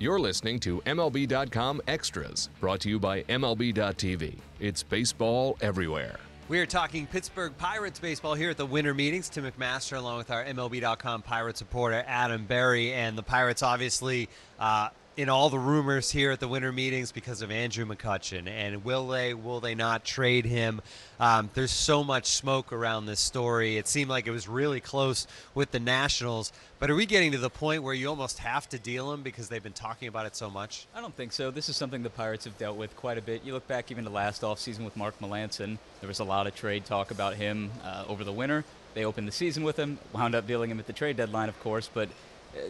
You're listening to MLB.com Extras, brought to you by MLB.tv. It's baseball everywhere. We are talking Pittsburgh Pirates baseball here at the winter meetings. Tim McMaster, along with our MLB.com Pirates reporter Adam Berry, and the Pirates obviously uh, in all the rumors here at the winter meetings because of Andrew McCutchen. And will they, will they not trade him? Um, there's so much smoke around this story. It seemed like it was really close with the Nationals. But are we getting to the point where you almost have to deal him because they've been talking about it so much? I don't think so. This is something the Pirates have dealt with quite a bit. You look back even to last offseason with Mark Melancon. There was a lot of trade talk about him uh, over the winter. They opened the season with him, wound up dealing him at the trade deadline, of course, but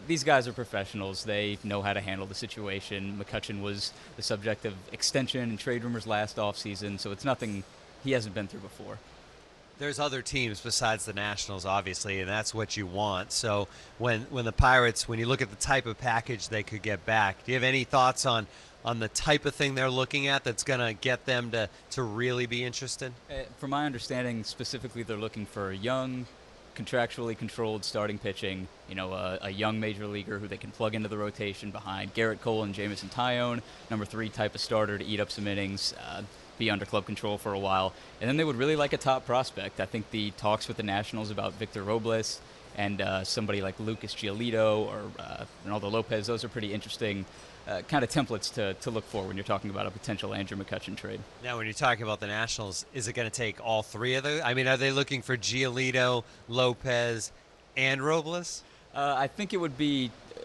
these guys are professionals. They know how to handle the situation. McCutchen was the subject of extension and trade rumors last offseason, so it's nothing he hasn't been through before. There's other teams besides the Nationals, obviously, and that's what you want. So when when the Pirates, when you look at the type of package they could get back, do you have any thoughts on on the type of thing they're looking at that's going to get them to to really be interested? Uh, from my understanding, specifically, they're looking for a young, contractually controlled starting pitching. You know, a, a, young major leaguer who they can plug into the rotation behind Gerrit Cole and Jameson Taillon, number three type of starter to eat up some innings, uh, be under club control for a while, and then they would really like a top prospect. I think the talks with the Nationals about Victor Robles and uh, somebody like Lucas Giolito or uh, Reynaldo Lopez, those are pretty interesting uh, kind of templates to, to look for when you're talking about a potential Andrew McCutchen trade. Now, when you're talking about the Nationals, is it going to take all three of those? I mean, are they looking for Giolito, Lopez, and Robles? Uh, I think it would be uh,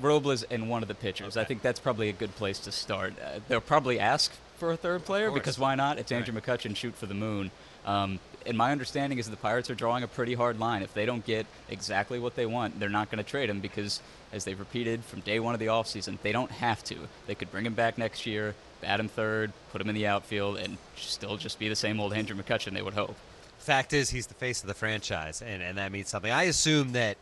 Robles and one of the pitchers. Okay. I think that's probably a good place to start. Uh, they'll probably ask for a third player because why not? It's Andrew right. McCutchen, shoot for the moon. Um, and my understanding is the Pirates are drawing a pretty hard line. If they don't get exactly what they want, they're not going to trade him because, as they've repeated from day one of the offseason, they don't have to. They could bring him back next year, bat him third, put him in the outfield, and still just be the same old Andrew McCutchen, they would hope. Fact is, he's the face of the franchise, and, and that means something. I assume that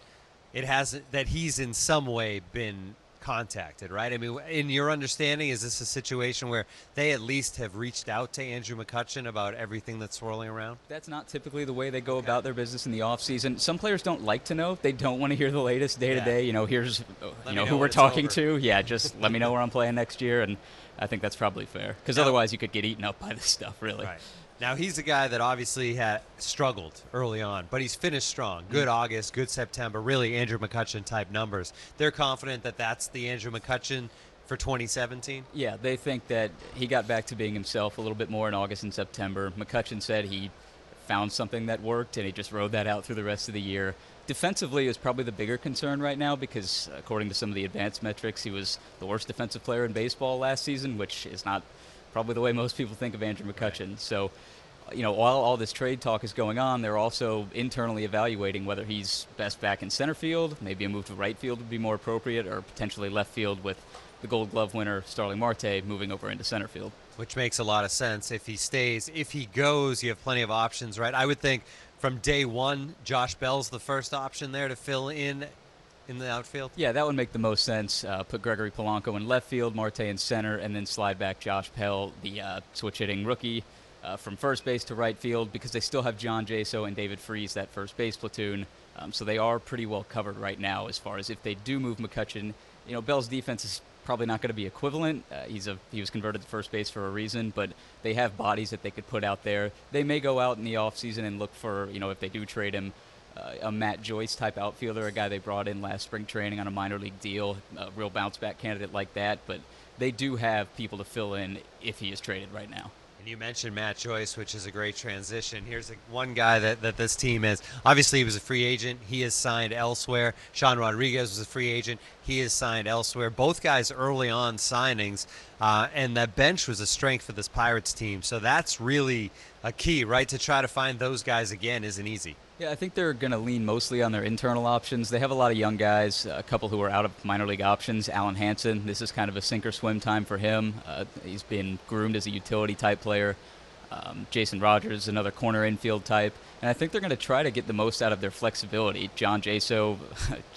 it has that he's in some way been contacted, right? I mean, in your understanding, is this a situation where they at least have reached out to Andrew McCutchen about everything that's swirling around? That's not typically the way they go okay. about their business in the offseason. Some players don't like to know. They don't want to hear the latest day to day. You know, here's uh, you know, know, who we're talking over. to. Yeah, just let me know where I'm playing next year, and I think that's probably fair because otherwise you could get eaten up by this stuff, really. Right. Now he's a guy that obviously had struggled early on, but he's finished strong. Good mm-hmm. August, good September, really Andrew McCutchen type numbers. They're confident that that's the Andrew McCutchen for 2017. Yeah, they think that he got back to being himself a little bit more in August and September. McCutchen said he found something that worked and he just rode that out through the rest of the year. Defensively is probably the bigger concern right now because according to some of the advanced metrics, he was the worst defensive player in baseball last season, which is not probably the way most people think of Andrew McCutchen. Right. So, you know, while all this trade talk is going on, they're also internally evaluating whether he's best back in center field. Maybe a move to right field would be more appropriate, or potentially left field with the Gold Glove winner Starling Marte moving over into center field. Which makes a lot of sense. If he stays, if he goes, you have plenty of options, right? I would think from day one, Josh Bell's the first option there to fill in in the outfield? Yeah, that would make the most sense. Uh, put Gregory Polanco in left field, Marte in center, and then slide back Josh Bell, the uh, switch hitting rookie, uh, from first base to right field because they still have John Jaso and David Freese, that first base platoon. Um, so they are pretty well covered right now as far as if they do move McCutchen. You know, Bell's defense is probably not going to be equivalent. Uh, he's a he was converted to first base for a reason, but they have bodies that they could put out there. They may go out in the offseason and look for, you know, if they do trade him, Uh, a Matt Joyce type outfielder, a guy they brought in last spring training on a minor league deal, a real bounce back candidate like that. But they do have people to fill in if he is traded right now. And you mentioned Matt Joyce, which is a great transition. Here's a, one guy that, that this team is. Obviously, he was a free agent. He is signed elsewhere. Sean Rodriguez was a free agent. He is signed elsewhere. Both guys early on signings. Uh, and that bench was a strength for this Pirates team. So that's really a key, right? To try to find those guys again isn't easy. Yeah, I think they're going to lean mostly on their internal options. They have a lot of young guys, a couple who are out of minor league options. Alen Hanson, this is kind of a sink or swim time for him. Uh, he's been groomed as a utility type player. Um, Jason Rogers, another corner infield type. And I think they're going to try to get the most out of their flexibility. John Jaso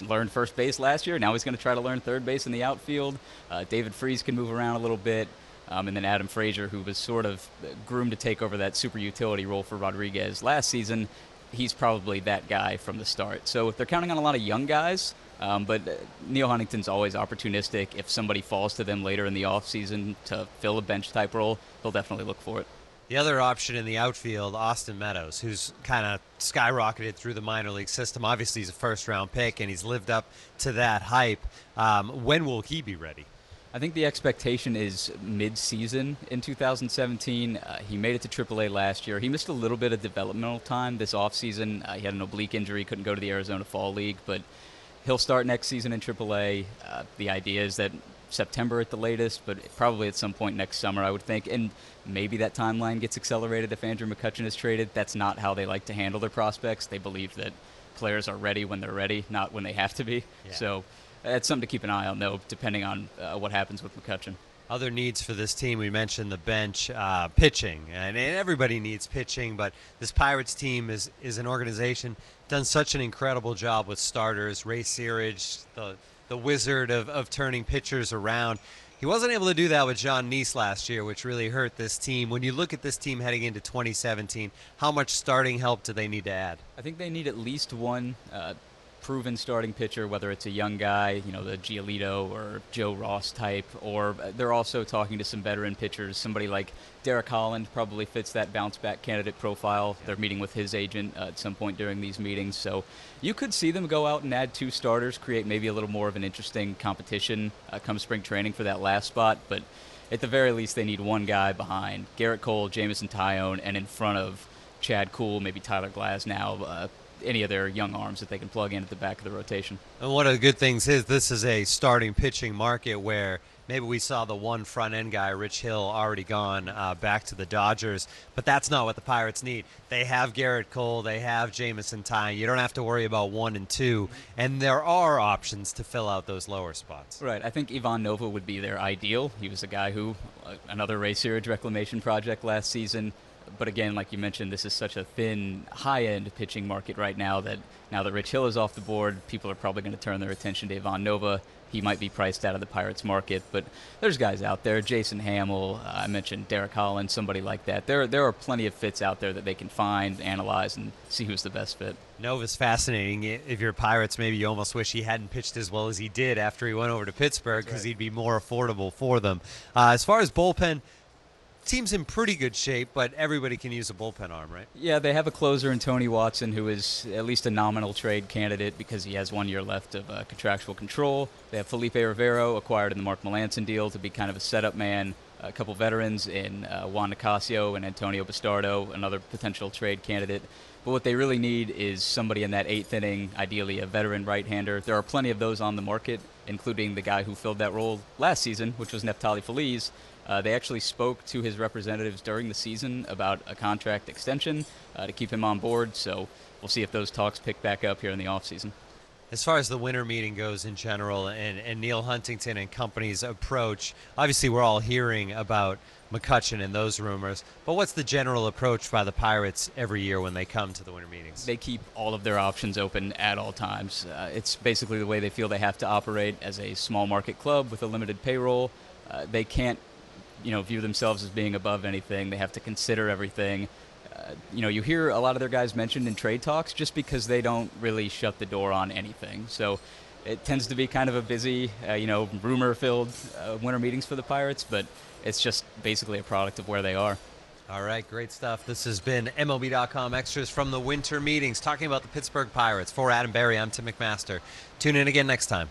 learned first base last year. Now he's going to try to learn third base in the outfield. Uh, David Freese can move around a little bit. Um, and then Adam Frazier, who was sort of groomed to take over that super utility role for Rodriguez last season, he's probably that guy from the start. So if they're counting on a lot of young guys, Um, but Neal Huntington's always opportunistic. If somebody falls to them later in the offseason to fill a bench type role, they'll definitely look for it. The other option in the outfield, Austin Meadows, who's kind of skyrocketed through the minor league system. Obviously, he's a first round pick and he's lived up to that hype. Um, when will he be ready? I think the expectation is mid-season in 2017. Uh, he made it to AAA last year. He missed a little bit of developmental time this offseason. Uh, he had an oblique injury, couldn't go to the Arizona Fall League, but he'll start next season in AAA. Uh, the idea is that September at the latest, but probably at some point next summer, I would think. And maybe that timeline gets accelerated if Andrew McCutchen is traded. That's not how they like to handle their prospects. They believe that players are ready when they're ready, not when they have to be. Yeah. So that's something to keep an eye on, though, depending on uh, what happens with McCutchen. Other needs for this team, we mentioned the bench, uh, pitching, and, and, everybody needs pitching. But this Pirates team is is an organization done such an incredible job with starters. Ray Searage, the the wizard of, of turning pitchers around. He wasn't able to do that with Jon Niese last year, which really hurt this team. When you look at this team heading into 2017, how much starting help do they need to add? I think they need at least one. Uh, proven starting pitcher, whether it's a young guy, you know, the Giolito or Joe Ross type, or they're also talking to some veteran pitchers. Somebody like Derek Holland probably fits that bounce back candidate profile. They're meeting with his agent uh, at some point during these meetings. So you could see them go out and add two starters, create maybe a little more of an interesting competition uh, come spring training for that last spot. But at the very least, they need one guy behind Gerrit Cole, Jameson Taillon, and in front of Chad Kuhl, maybe Tyler Glasnow, uh, any of their young arms that they can plug in at the back of the rotation. And one of the good things is this is a starting pitching market where maybe we saw the one front end guy, Rich Hill, already gone uh, back to the Dodgers, but that's not what the Pirates need. They have Gerrit Cole, they have Jameson Taillon. You don't have to worry about one and two, and there are options to fill out those lower spots. Right. I think Ivan Nova would be their ideal. He was a guy who, uh, another Ray Searage reclamation project last season, but again, like you mentioned, this is such a thin, high-end pitching market right now that now that Rich Hill is off the board, people are probably going to turn their attention to Ivan Nova. He might be priced out of the Pirates market, but there's guys out there. Jason Hammel, uh, I mentioned Derek Holland, somebody like that. There, there are plenty of fits out there that they can find, analyze, and see who's the best fit. Nova's fascinating. If you're Pirates, maybe you almost wish he hadn't pitched as well as he did after he went over to Pittsburgh because right. he'd be more affordable for them. Uh, as far as bullpen, team's in pretty good shape, but everybody can use a bullpen arm, right? Yeah, they have a closer in Tony Watson, who is at least a nominal trade candidate because he has one year left of uh, contractual control. They have Felipe Rivero, acquired in the Mark Melancon deal, to be kind of a setup man. A couple veterans in uh, Juan Nicasio and Antonio Bastardo, another potential trade candidate. But what they really need is somebody in that eighth inning, ideally a veteran right-hander. There are plenty of those on the market, including the guy who filled that role last season, which was Neftali Feliz. Uh, they actually spoke to his representatives during the season about a contract extension uh, to keep him on board. So we'll see if those talks pick back up here in the offseason. As far as the winter meeting goes in general and, and Neal Huntington and company's approach, obviously we're all hearing about McCutchen and those rumors. But what's the general approach by the Pirates every year when they come to the winter meetings? They keep all of their options open at all times. Uh, it's basically the way they feel they have to operate as a small market club with a limited payroll. Uh, they can't, you know, view themselves as being above anything. They have to consider everything. Uh, you know, you hear a lot of their guys mentioned in trade talks just because they don't really shut the door on anything. So it tends to be kind of a busy, uh, you know, rumor-filled uh, winter meetings for the Pirates, but it's just basically a product of where they are. All right, great stuff. This has been MLB.com extras from the winter meetings, talking about the Pittsburgh Pirates. For Adam Berry, I'm Tim McMaster. Tune in again next time.